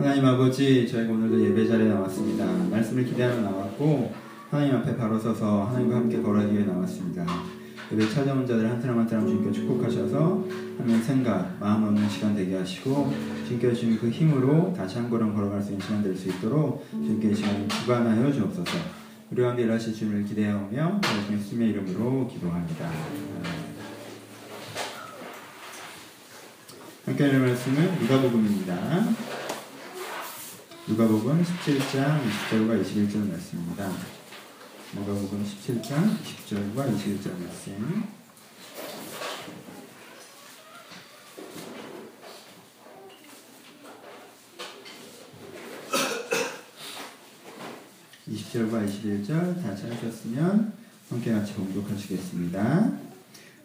하나님 아버지, 저희가 오늘도 예배 자리에 나왔습니다. 말씀을 기대하며 나왔고, 하나님 앞에 바로 서서 하나님과 함께 걸어가기 위해 나왔습니다. 예배 찾아온 자들 한 사람 한 사람 주님께 축복하셔서 하나님 생각, 마음 얻는 시간 되게 하시고 주님께 주신 그 힘으로 다시 한 걸음 걸어갈 수 있는 시간 될 수 있도록 주님께 이 시간 주관하여 주옵소서. 우리 가운데 일하실 주님을 기대하며 예수님의 이름으로 기도합니다. 함께 하는 말씀은 누가복음입니다. 누가복음 17장 20절과 21절 말씀입니다. 누가복음 17장 20절과 21절 말씀. (20절과 21절) 다 찾으셨으면 함께 같이 공독하시겠습니다.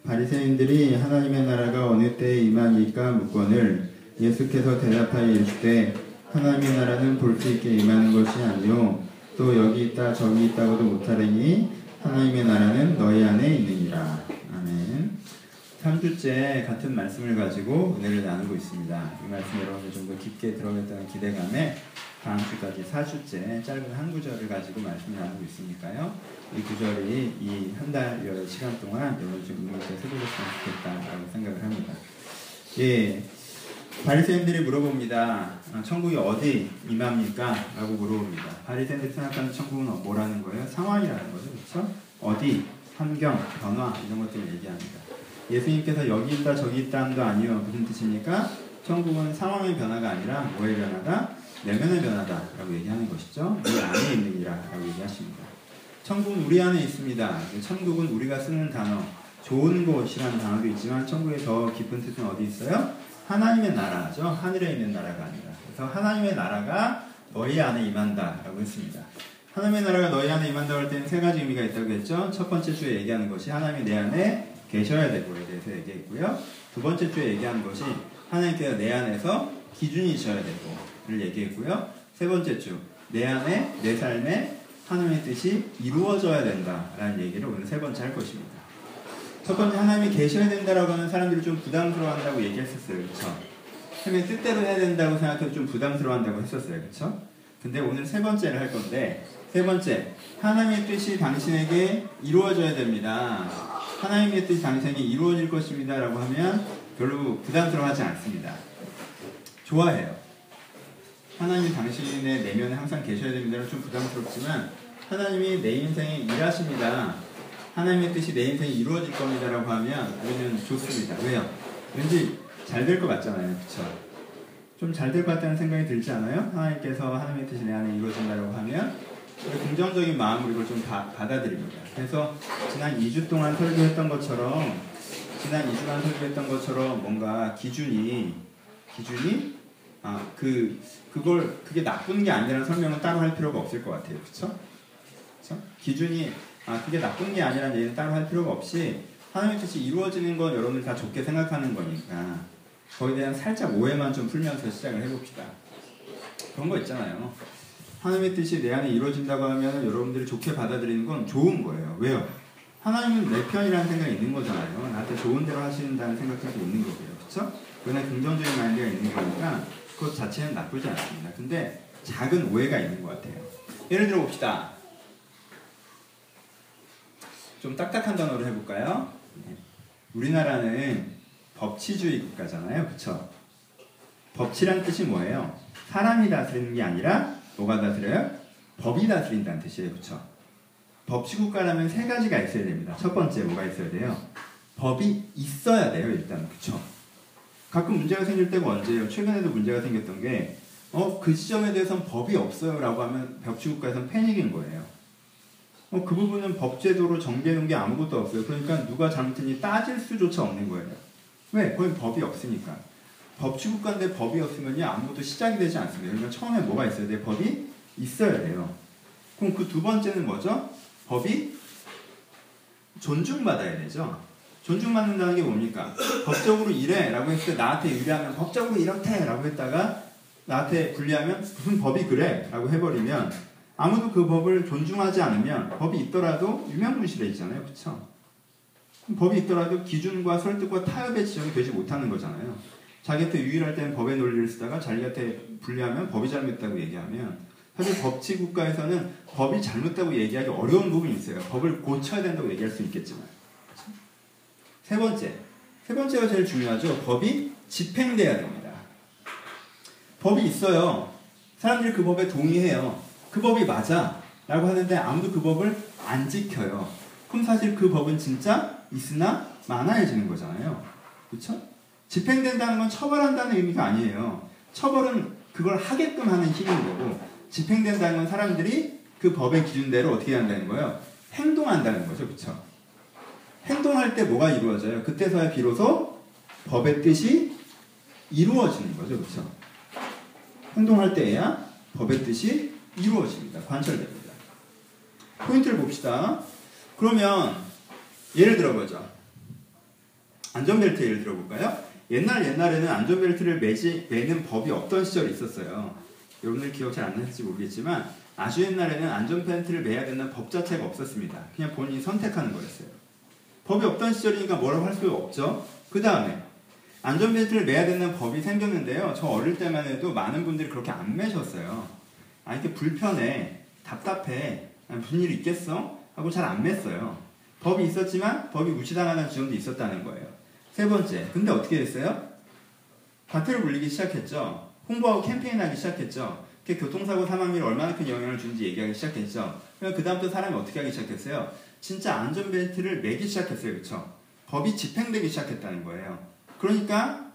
바리새인들이 하나님의 나라가 어느 때에 임하니까 묻거늘 예수께서 대답하여 이르시되 하나님의 나라는 볼 수 있게 임하는 것이 아니요 또 여기 있다 저기 있다고도 못하리니 하나님의 나라는 너희 안에 있느니라. 아멘. 3주째 같은 말씀을 가지고 은혜를 나누고 있습니다. 이 말씀 여러분들 좀 더 깊게 들어겠다는 기대감에 다음 주까지 4주째 짧은 한 구절을 가지고 말씀을 나누고 있으니까요. 이 구절이 이 한 달여 시간 동안 여러분 좀 있게 새겨졌으면 좋겠다라고 생각을 합니다. 예. 바리새인들이 물어봅니다. 아, 천국이 어디 임합니까? 라고 물어봅니다. 바리새인들이 생각하는 천국은 뭐라는 거예요? 상황이라는 거죠. 그렇죠? 어디, 환경, 변화 이런 것들을 얘기합니다. 예수님께서 여기 있다 저기 있다도 아니요. 무슨 뜻입니까? 천국은 상황의 변화가 아니라 뭐의 변화다? 내면의 변화다라고 얘기하는 것이죠. 우리 안에 있느니라라고 얘기하십니다. 천국은 우리 안에 있습니다. 천국은 우리가 쓰는 단어 좋은 곳이라는 단어도 있지만 천국의 더 깊은 뜻은 어디 있어요? 하나님의 나라죠. 하늘에 있는 나라가 아니라. 그래서 하나님의 나라가 너희 안에 임한다라고 했습니다. 하나님의 나라가 너희 안에 임한다고 할 때는 세 가지 의미가 있다고 했죠. 첫 번째 주에 얘기하는 것이 하나님이 내 안에 계셔야 되고에 대해서 얘기했고요. 두 번째 주에 얘기하는 것이 하나님께서 내 안에서 기준이셔야 되고를 얘기했고요. 세 번째 주, 내 안에 내 삶에 하나님의 뜻이 이루어져야 된다라는 얘기를 오늘 세 번째 할 것입니다. 첫 번째 하나님이 계셔야 된다라고 하는 사람들이 좀 부담스러워한다고 얘기했었어요. 그렇죠? 하나님의 뜻대로 해야 된다고 생각해서 좀 부담스러워한다고 했었어요. 그렇죠? 근데 오늘 세 번째를 할 건데 세 번째 하나님의 뜻이 당신에게 이루어져야 됩니다. 하나님의 뜻이 당신에게 이루어질 것입니다라고 하면 별로 부담스러워하지 않습니다. 좋아해요. 하나님이 당신의 내면에 항상 계셔야 됩니다는 좀 부담스럽지만 하나님이 내 인생에 일하십니다. 하나님의 뜻이 내 인생에 이루어질 겁니다라고 하면 우리는 좋습니다. 왜요? 왠지 잘 될 것 같잖아요. 그쵸? 좀잘 될 것 같다는 생각이 들지 않아요? 하나님께서 하나님의 뜻이 내 안에 이루어진다고 하면 긍정적인 마음으로 이걸 좀 바, 받아들입니다. 그래서 지난 2주 동안 설교했던 것처럼 지난 2주간 설교했던 것처럼 뭔가 기준이 기준이 아, 그, 그걸, 그게 나쁜 게 아니라는 설명은 따로 할 필요가 없을 것 같아요. 그쵸? 기준이, 아, 그게 나쁜 게 아니라는 얘기는 따로 할 필요가 없이, 하나님의 뜻이 이루어지는 건 여러분들 다 좋게 생각하는 거니까, 거기에 대한 살짝 오해만 좀 풀면서 시작을 해봅시다. 그런 거 있잖아요. 하나님의 뜻이 내 안에 이루어진다고 하면 여러분들이 좋게 받아들이는 건 좋은 거예요. 왜요? 하나님은 내 편이라는 생각이 있는 거잖아요. 나한테 좋은 대로 하신다는 생각이 있는 거고요. 그쵸? 그러나 긍정적인 마인드가 있는 거니까, 그것 자체는 나쁘지 않습니다. 근데 작은 오해가 있는 것 같아요. 예를 들어 봅시다. 좀 딱딱한 단어로 해볼까요? 네. 우리나라는 법치주의 국가잖아요. 그쵸? 법치란 뜻이 뭐예요? 사람이 다스리는 게 아니라 뭐가 다스려요? 법이 다스린다는 뜻이에요. 그쵸? 법치 국가라면 세 가지가 있어야 됩니다. 첫 번째 뭐가 있어야 돼요? 법이 있어야 돼요. 일단. 그쵸? 가끔 문제가 생길 때가 언제예요? 최근에도 문제가 생겼던 게, 어, 그 지점에 대해서는 법이 없어요. 라고 하면 벽치국가에서는 패닉인 거예요. 어, 그 부분은 법제도로 정비해 놓은 게 아무것도 없어요. 그러니까 누가 잘못했니 따질 수조차 없는 거예요. 왜? 거기 법이 없으니까. 법치국가인데 법이 없으면요, 아무것도 시작이 되지 않습니다. 그러니까 처음에 뭐가 있어야 돼요? 법이 있어야 돼요. 그럼 그 두 번째는 뭐죠? 법이 존중받아야 되죠. 존중받는다는 게 뭡니까? 법적으로 이래 라고 했을 때 나한테 유리하면 법적으로 이렇대 라고 했다가 나한테 불리하면 무슨 법이 그래 라고 해버리면 아무도 그 법을 존중하지 않으면 법이 있더라도 유명무실해지잖아요. 그쵸? 법이 있더라도 기준과 설득과 타협의 지점이 되지 못하는 거잖아요. 자기한테 유일할 때는 법의 논리를 쓰다가 자기한테 불리하면 법이 잘못됐다고 얘기하면 사실 법치 국가에서는 법이 잘못됐다고 얘기하기 어려운 부분이 있어요. 법을 고쳐야 된다고 얘기할 수 있겠지만. 세 번째. 세 번째가 제일 중요하죠. 법이 집행돼야 됩니다. 법이 있어요. 사람들이 그 법에 동의해요. 그 법이 맞아. 라고 하는데 아무도 그 법을 안 지켜요. 그럼 사실 그 법은 진짜 있으나 많아지는 거잖아요. 그렇죠? 집행된다는 건 처벌한다는 의미가 아니에요. 처벌은 그걸 하게끔 하는 힘인 거고 집행된다는 건 사람들이 그 법의 기준대로 어떻게 한다는 거예요? 행동한다는 거죠. 그렇죠? 행동할 때 뭐가 이루어져요? 그때서야 비로소 법의 뜻이 이루어지는 거죠. 그렇죠? 행동할 때야 법의 뜻이 이루어집니다. 관철됩니다. 포인트를 봅시다. 그러면 예를 들어보죠. 안전벨트 예를 들어볼까요? 옛날 옛날에는 안전벨트를 매지, 매는 법이 없던 시절이 있었어요. 여러분들 기억 잘 안 나실지 모르겠지만 아주 옛날에는 안전벨트를 매야 되는 법 자체가 없었습니다. 그냥 본인이 선택하는 거였어요. 법이 없던 시절이니까 뭐라고 할 수 없죠. 그 다음에 안전벨트를 매야 되는 법이 생겼는데요. 저 어릴 때만 해도 많은 분들이 그렇게 안 매셨어요. 아 이렇게 불편해, 답답해, 무슨 일이 있겠어? 하고 잘 안 맸어요. 법이 있었지만 법이 무시당하는 지점도 있었다는 거예요. 세 번째, 근데 어떻게 됐어요? 과태료 물리기 시작했죠. 홍보하고 캠페인하기 시작했죠. 교통사고 사망률이 얼마나 큰 영향을 주는지 얘기하기 시작했죠. 그 다음부터 사람이 어떻게 하기 시작했어요? 진짜 안전벨트를 매기 시작했어요. 그쵸? 법이 집행되기 시작했다는 거예요. 그러니까,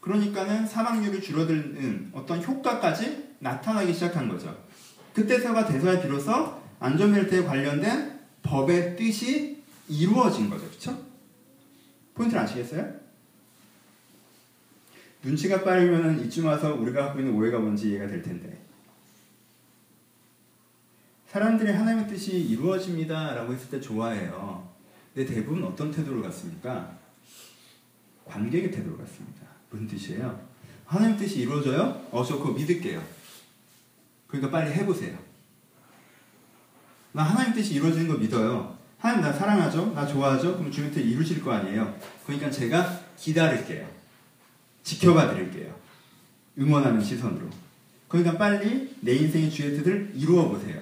그러니까는 사망률이 줄어드는 어떤 효과까지 나타나기 시작한 거죠. 그때서가 돼서야 비로소 안전벨트에 관련된 법의 뜻이 이루어진 거죠. 그쵸? 포인트를 아시겠어요? 눈치가 빠르면 이쯤 와서 우리가 갖고 있는 오해가 뭔지 이해가 될 텐데. 사람들이 하나님의 뜻이 이루어집니다. 라고 했을 때 좋아해요. 근데 대부분 어떤 태도를 갖습니까? 관객의 태도를 갖습니다. 무슨 뜻이에요? 하나님 뜻이 이루어져요? 어, 저 그거 믿을게요. 그러니까 빨리 해보세요. 나 하나님 뜻이 이루어지는 거 믿어요. 하나님 나 사랑하죠? 나 좋아하죠? 그럼 주님 뜻 이루실 거 아니에요. 그러니까 제가 기다릴게요. 지켜봐 드릴게요. 응원하는 시선으로. 그러니까 빨리 내 인생의 주의 뜻을 이루어 보세요.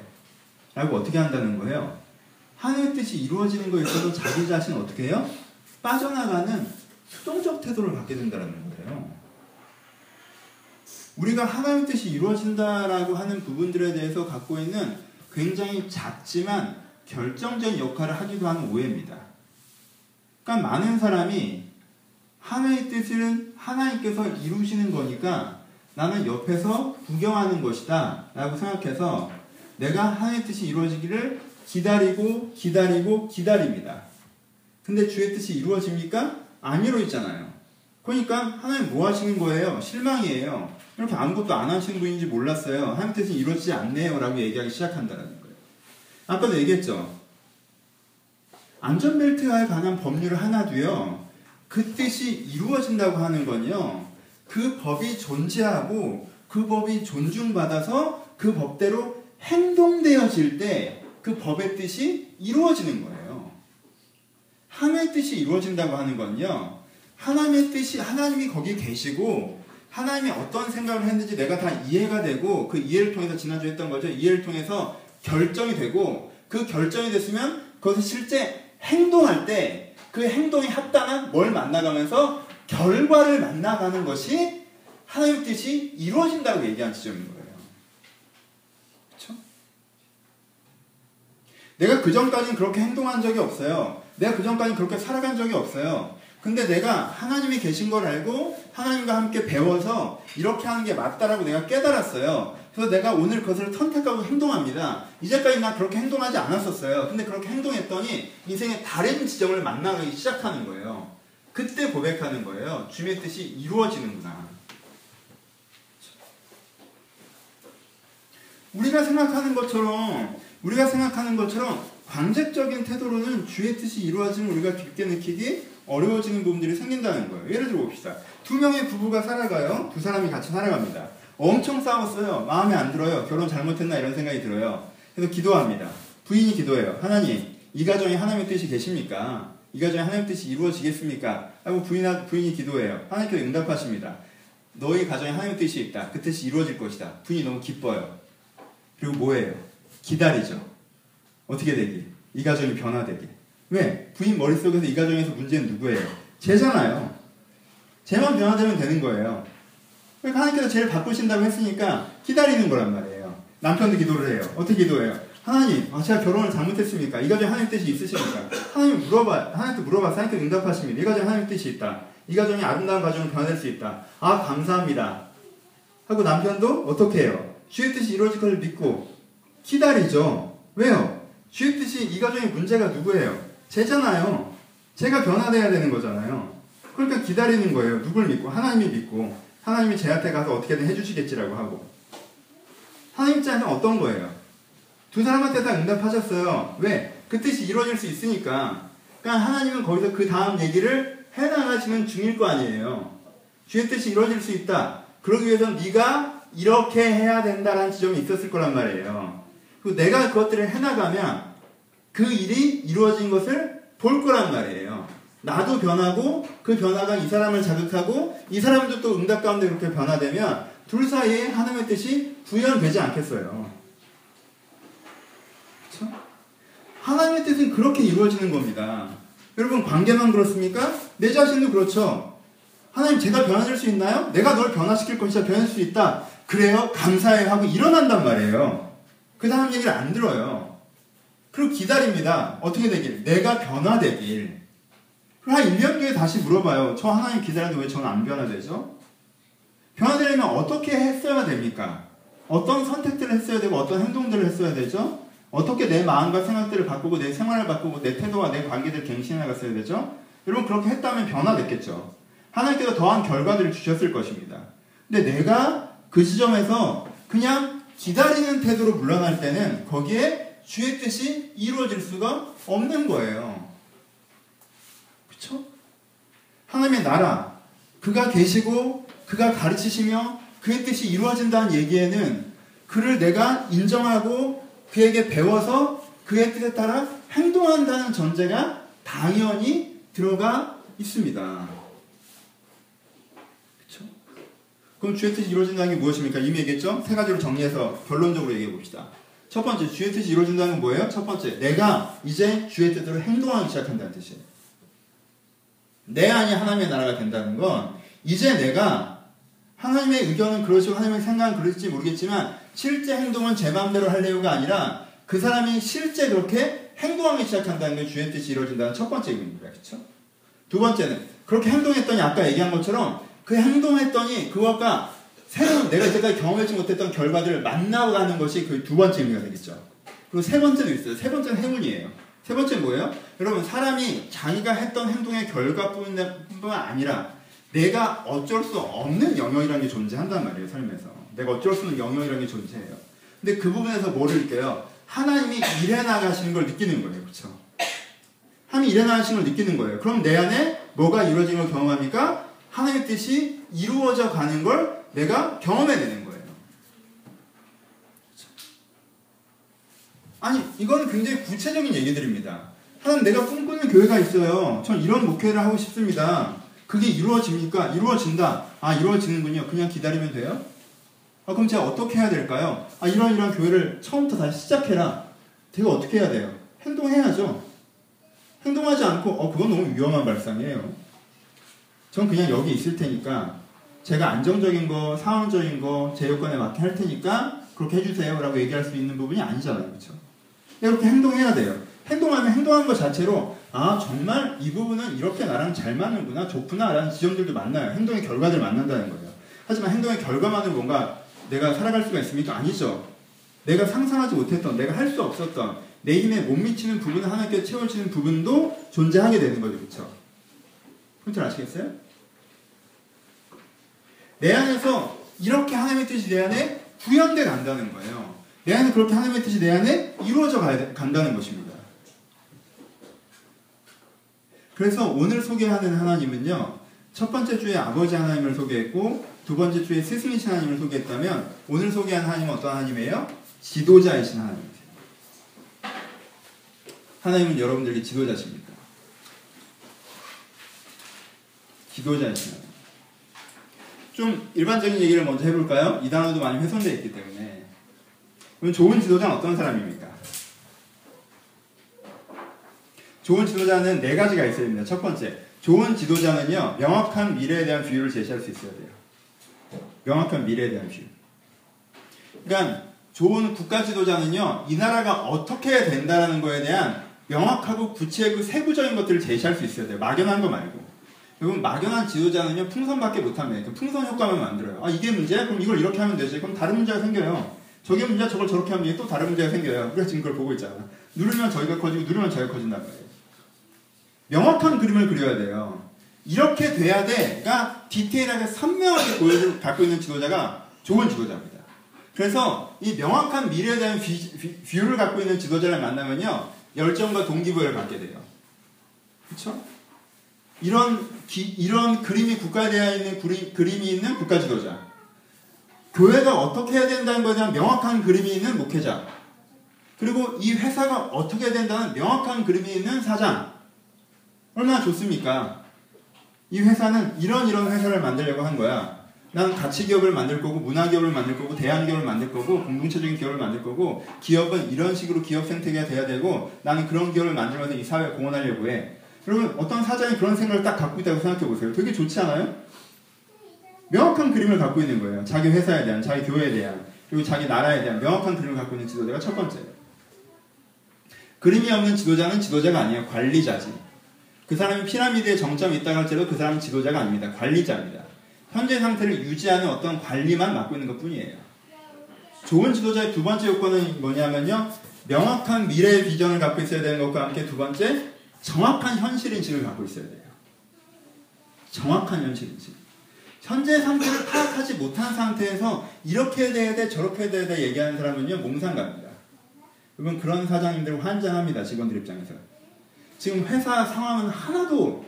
라고 어떻게 한다는 거예요? 하나님의 뜻이 이루어지는 거에 있어서 자기 자신 어떻게 해요? 빠져나가는 수동적 태도를 갖게 된다는 거예요. 우리가 하나님의 뜻이 이루어진다라고 하는 부분들에 대해서 갖고 있는 굉장히 작지만 결정적인 역할을 하기도 하는 오해입니다. 그러니까 많은 사람이 하나의 뜻은 하나님께서 이루시는 거니까 나는 옆에서 구경하는 것이다 라고 생각해서 내가 하나의 뜻이 이루어지기를 기다리고 기다리고 기다립니다. 근데 주의 뜻이 이루어집니까? 안 이루어지잖아요. 그러니까 하나님 뭐 하시는 거예요? 실망이에요. 이렇게 아무것도 안 하시는 분인지 몰랐어요. 하나님 뜻이 이루어지지 않네요. 라고 얘기하기 시작한다는 거예요. 아까도 얘기했죠. 안전벨트에 관한 법률을 하나 도요. 그 뜻이 이루어진다고 하는 건요. 그 법이 존재하고 그 법이 존중받아서 그 법대로 행동되어질 때 그 법의 뜻이 이루어지는 거예요. 하나님의 뜻이 이루어진다고 하는 건요. 하나님의 뜻이 하나님이 거기 계시고 하나님이 어떤 생각을 했는지 내가 다 이해가 되고 그 이해를 통해서 지난주에 했던 거죠. 이해를 통해서 결정이 되고 그 결정이 됐으면 그것을 실제 행동할 때 그 행동이 합당한 뭘 만나가면서 결과를 만나가는 것이 하나님의 뜻이 이루어진다고 얘기한 지점인 거예요. 그렇죠? 내가 그 전까지는 그렇게 행동한 적이 없어요. 내가 그 전까지는 그렇게 살아간 적이 없어요. 근데 내가 하나님이 계신 걸 알고 하나님과 함께 배워서 이렇게 하는 게 맞다라고 내가 깨달았어요. 그래서 내가 오늘 그것을 선택하고 행동합니다. 이제까지 나 그렇게 행동하지 않았었어요. 근데 그렇게 행동했더니 인생의 다른 지점을 만나기 시작하는 거예요. 그때 고백하는 거예요. 주님의 뜻이 이루어지는구나. 우리가 생각하는 것처럼 우리가 생각하는 것처럼 관직적인 태도로는 주의 뜻이 이루어지면 우리가 깊게 느끼기 어려워지는 부분들이 생긴다는 거예요. 예를 들어 봅시다. 두 명의 부부가 살아가요. 두 사람이 같이 살아갑니다. 엄청 싸웠어요. 마음에 안 들어요. 결혼 잘못했나 이런 생각이 들어요. 그래서 기도합니다. 부인이 기도해요. 하나님, 이 가정에 하나님의 뜻이 계십니까? 이 가정에 하나님의 뜻이 이루어지겠습니까? 하고 부인, 부인이 기도해요. 하나님께서 응답하십니다. 너희 가정에 하나님의 뜻이 있다. 그 뜻이 이루어질 것이다. 부인이 너무 기뻐요. 그리고 뭐예요? 기다리죠. 어떻게 되기? 이 가정이 변화되기. 왜? 부인 머릿속에서 이 가정에서 문제는 누구예요? 쟤잖아요. 쟤만 변화되면 되는 거예요. 그러니까 하나님께서 쟤를 바꾸신다고 했으니까 기다리는 거란 말이에요. 남편도 기도를 해요. 어떻게 기도해요? 하나님, 아, 제가 결혼을 잘못했습니까? 이 가정에 하나님 뜻이 있으십니까? 하나님 물어봐, 하나님께 물어봐, 하나님께 응답하십니다. 이 가정에 하나님 뜻이 있다. 이 가정이 아름다운 가정으로 변화될 수 있다. 아, 감사합니다. 하고 남편도 어떻게 해요? 주의 뜻이 이루어질 것을 믿고 기다리죠. 왜요? 주의 뜻이 이 가정의 문제가 누구예요? 제잖아요. 제가 변화돼야 되는 거잖아요. 그러니까 기다리는 거예요. 누굴 믿고? 하나님이 믿고. 하나님이 제한테 가서 어떻게든 해주시겠지라고 하고. 하나님 입장에서 어떤 거예요? 두 사람한테 다 응답하셨어요. 왜? 그 뜻이 이루어질 수 있으니까. 그러니까 하나님은 거기서 그 다음 얘기를 해나가시는 중일 거 아니에요. 주의 뜻이 이루어질 수 있다. 그러기 위해서는 네가 이렇게 해야 된다라는 지점이 있었을 거란 말이에요. 그리고 내가 그것들을 해나가면 그 일이 이루어진 것을 볼 거란 말이에요. 나도 변하고 그 변화가 이 사람을 자극하고 이 사람도 또 응답 가운데 그렇게 변화되면 둘 사이에 하나님의 뜻이 구현되지 않겠어요. 그렇죠? 하나님의 뜻은 그렇게 이루어지는 겁니다. 여러분 관계만 그렇습니까? 내 자신도 그렇죠. 하나님 제가 변화될 수 있나요? 내가 널 변화시킬 것이다. 변할 수 있다. 그래요? 감사해 하고 일어난단 말이에요. 그 다음 얘기를 안 들어요. 그리고 기다립니다. 어떻게 되길? 내가 변화되길. 한 1년 뒤에 다시 물어봐요. 저 하나님 기다리는데 왜 저는 안 변화되죠? 변화되려면 어떻게 했어야 됩니까? 어떤 선택들을 했어야 되고 어떤 행동들을 했어야 되죠? 어떻게 내 마음과 생각들을 바꾸고 내 생활을 바꾸고 내 태도와 내 관계들 갱신해 나갔어야 되죠? 여러분 그렇게 했다면 변화됐겠죠. 하나님께서 더한 결과들을 주셨을 것입니다. 근데 내가 그 지점에서 그냥 기다리는 태도로 물러날 때는 거기에 주의 뜻이 이루어질 수가 없는 거예요. 그렇죠? 하나님의 나라, 그가 계시고 그가 가르치시며 그의 뜻이 이루어진다는 얘기에는 그를 내가 인정하고 그에게 배워서 그의 뜻에 따라 행동한다는 전제가 당연히 들어가 있습니다. 그렇죠? 그럼 주의 뜻이 이루어진다는 게 무엇입니까? 이미 얘기했죠? 세 가지로 정리해서 결론적으로 얘기해 봅시다. 첫 번째, 주의 뜻이 이루어진다는 건 뭐예요? 첫 번째, 내가 이제 주의 뜻대로 행동하기 시작한다는 뜻이에요. 내 안이 하나님의 나라가 된다는 건 이제 내가 하나님의 의견은 그러시고 하나님의 생각은 그럴지 모르겠지만 실제 행동은 제 마음대로 하려고가 아니라 그 사람이 실제 그렇게 행동하기 시작한다는 게 주의 뜻이 이루어진다는 첫 번째 의미입니다. 그렇죠? 두 번째는 그렇게 행동했더니 아까 얘기한 것처럼 그 행동했더니 그것과 새로운 내가 이때까지 경험하지 못했던 결과들을 만나고 가는 것이 그 두 번째 의미가 되겠죠. 그리고 세 번째도 있어요. 세 번째는 행운이에요. 세 번째 뭐예요? 여러분 사람이 자기가 했던 행동의 결과뿐만 아니라 내가 어쩔 수 없는 영역이라는 게 존재한단 말이에요 삶에서 내가 어쩔 수 없는 영역이라는 게 존재해요 근데 그 부분에서 뭐를 느껴요? 하나님이 일해 나가시는 걸 느끼는 거예요 그렇죠? 하나님이 일해 나가시는 걸 느끼는 거예요 그럼 내 안에 뭐가 이루어지는 걸 경험합니까? 하나님의 뜻이 이루어져 가는 걸 내가 경험해내는 거예요? 아니 이거는 굉장히 구체적인 얘기들입니다 하나님 내가 꿈꾸는 교회가 있어요 전 이런 목회를 하고 싶습니다 그게 이루어집니까? 이루어진다. 아, 이루어지는군요. 그냥 기다리면 돼요? 아, 그럼 제가 어떻게 해야 될까요? 아, 이런 이런 교회를 처음부터 다시 시작해라. 제가 어떻게 해야 돼요? 행동해야죠. 행동하지 않고, 어, 그건 너무 위험한 발상이에요. 전 그냥 여기 있을 테니까, 제가 안정적인 거, 상황적인 거, 제 요건에 맞게 할 테니까, 그렇게 해주세요. 라고 얘기할 수 있는 부분이 아니잖아요. 그쵸? 이렇게 행동해야 돼요. 행동하면 행동하는 것 자체로 아 정말 이 부분은 이렇게 나랑 잘 맞는구나 좋구나 라는 지점들도 만나요. 행동의 결과들 만난다는 거예요. 하지만 행동의 결과만으로 뭔가 내가 살아갈 수가 있습니까? 아니죠. 내가 상상하지 못했던 내가 할 수 없었던 내 힘에 못 미치는 부분을 하나님께 채워지는 부분도 존재하게 되는 거죠. 그렇죠? 포인트를 아시겠어요? 내 안에서 이렇게 하나님의 뜻이 내 안에 구현돼 간다는 거예요. 내 안에 그렇게 하나님의 뜻이 내 안에 이루어져 간다는 것입니다. 그래서 오늘 소개하는 하나님은요, 첫 번째 주에 아버지 하나님을 소개했고, 두 번째 주에 스승이신 하나님을 소개했다면, 오늘 소개한 하나님은 어떤 하나님이에요? 지도자이신 하나님이세요. 하나님은 여러분들에게 지도자십니다. 지도자이시다. 좀 일반적인 얘기를 먼저 해볼까요? 이 단어도 많이 훼손되어 있기 때문에. 그럼 좋은 지도자는 어떤 사람입니까? 좋은 지도자는 네 가지가 있어야 됩니다. 첫 번째, 좋은 지도자는요, 명확한 미래에 대한 view를 제시할 수 있어야 돼요. 명확한 미래에 대한 view. 그러니까 좋은 국가 지도자는요, 이 나라가 어떻게 된다는 거에 대한 명확하고 구체적 세부적인 것들을 제시할 수 있어야 돼요. 막연한 거 말고. 여러분, 막연한 지도자는요, 풍선밖에 못합니다. 풍선 효과만 만들어요. 아, 이게 문제야? 그럼 이걸 이렇게 하면 되지. 그럼 다른 문제가 생겨요. 저게 문제야? 저걸 저렇게 하면 또 다른 문제가 생겨요. 우리가 지금 그걸 보고 있잖아. 누르면 저희가 커지고, 누르면 저희가 커진단 말이에요. 명확한 그림을 그려야 돼요. 이렇게 돼야 돼. 그러니까 디테일하게 선명하게 보여줄 갖고 있는 지도자가 좋은 지도자입니다. 그래서 이 명확한 미래에 대한 view, 를 갖고 있는 지도자를 만나면요. 열정과 동기부여를 갖게 돼요. 그렇죠? 이런 기, 이런 그림이 국가되어 있는 그림, 그림이 있는 국가 지도자. 교회가 어떻게 해야 된다는 것에 대한 명확한 그림이 있는 목회자. 그리고 이 회사가 어떻게 해야 된다는 명확한 그림이 있는 사장. 얼마나 좋습니까? 이 회사는 이런 이런 회사를 만들려고 한 거야. 난 가치 기업을 만들 거고 문화 기업을 만들 거고 대안 기업을 만들 거고 공동체적인 기업을 만들 거고 기업은 이런 식으로 기업 생태계가 돼야 되고 나는 그런 기업을 만들면서 이 사회에 공헌하려고 해. 여러분 어떤 사장이 그런 생각을 딱 갖고 있다고 생각해 보세요. 되게 좋지 않아요? 명확한 그림을 갖고 있는 거예요. 자기 회사에 대한, 자기 교회에 대한, 그리고 자기 나라에 대한 명확한 그림을 갖고 있는 지도자가 첫 번째예요. 그림이 없는 지도자는 지도자가 아니에요. 관리자지. 그 사람이 피라미드에 정점이 있다고 할지라도 그 사람은 지도자가 아닙니다. 관리자입니다. 현재 상태를 유지하는 어떤 관리만 맡고 있는 것 뿐이에요. 좋은 지도자의 두 번째 요건은 뭐냐면요. 명확한 미래의 비전을 갖고 있어야 되는 것과 함께 두 번째, 정확한 현실 인식을 갖고 있어야 돼요. 정확한 현실 인식. 현재 상태를 파악하지 못한 상태에서 이렇게 돼야 돼, 저렇게 돼야 돼 얘기하는 사람은요, 몽상갑니다. 여러분, 그런 사장님들 환장합니다, 직원들 입장에서. 지금 회사 상황은 하나도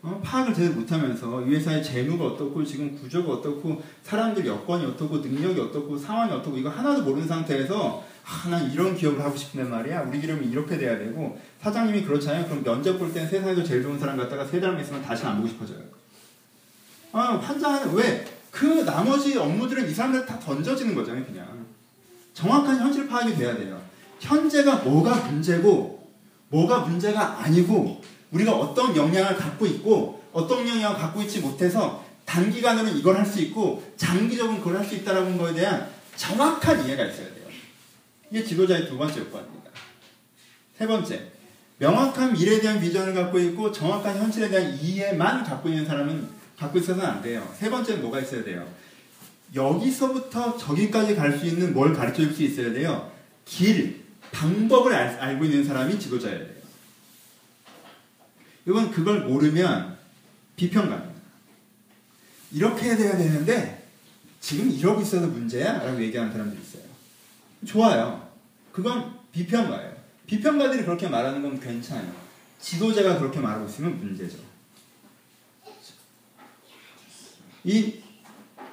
어? 파악을 제대로 못하면서 이 회사의 재무가 어떻고 지금 구조가 어떻고 사람들 여건이 어떻고 능력이 어떻고 상황이 어떻고 이거 하나도 모르는 상태에서 아, 난 이런 기업을 하고 싶은데 말이야. 우리 기업이 이렇게 돼야 되고 사장님이 그렇잖아요. 그럼 면접 볼 때는 세상에서 제일 좋은 사람 갖다가 세 달만 있으면 다시 안 보고 싶어져요. 아, 환장하는 왜? 그 나머지 업무들은 이 사람들 다 던져지는 거잖아요, 그냥. 정확한 현실 파악이 돼야 돼요. 현재가 뭐가 문제고 뭐가 문제가 아니고 우리가 어떤 역량을 갖고 있고 어떤 역량을 갖고 있지 못해서 단기간으로는 이걸 할 수 있고 장기적으로 그걸 할 수 있다는 것에 대한 정확한 이해가 있어야 돼요. 이게 지도자의 두 번째 요건입니다. 세 번째, 명확한 미래에 대한 비전을 갖고 있고 정확한 현실에 대한 이해만 갖고 있는 사람은 갖고 있어서는 안 돼요. 세 번째는 뭐가 있어야 돼요? 여기서부터 저기까지 갈 수 있는 뭘 가르쳐 줄 수 있어야 돼요. 길, 방법을 알, 고 있는 사람이 지도자예요. 이건 그걸 모르면 비평가입니다. 이렇게 해야 되는데 지금 이러고 있어서 문제야? 라고 얘기하는 사람들이 있어요. 좋아요. 그건 비평가예요. 비평가들이 그렇게 말하는 건 괜찮아요. 지도자가 그렇게 말하고 있으면 문제죠. 이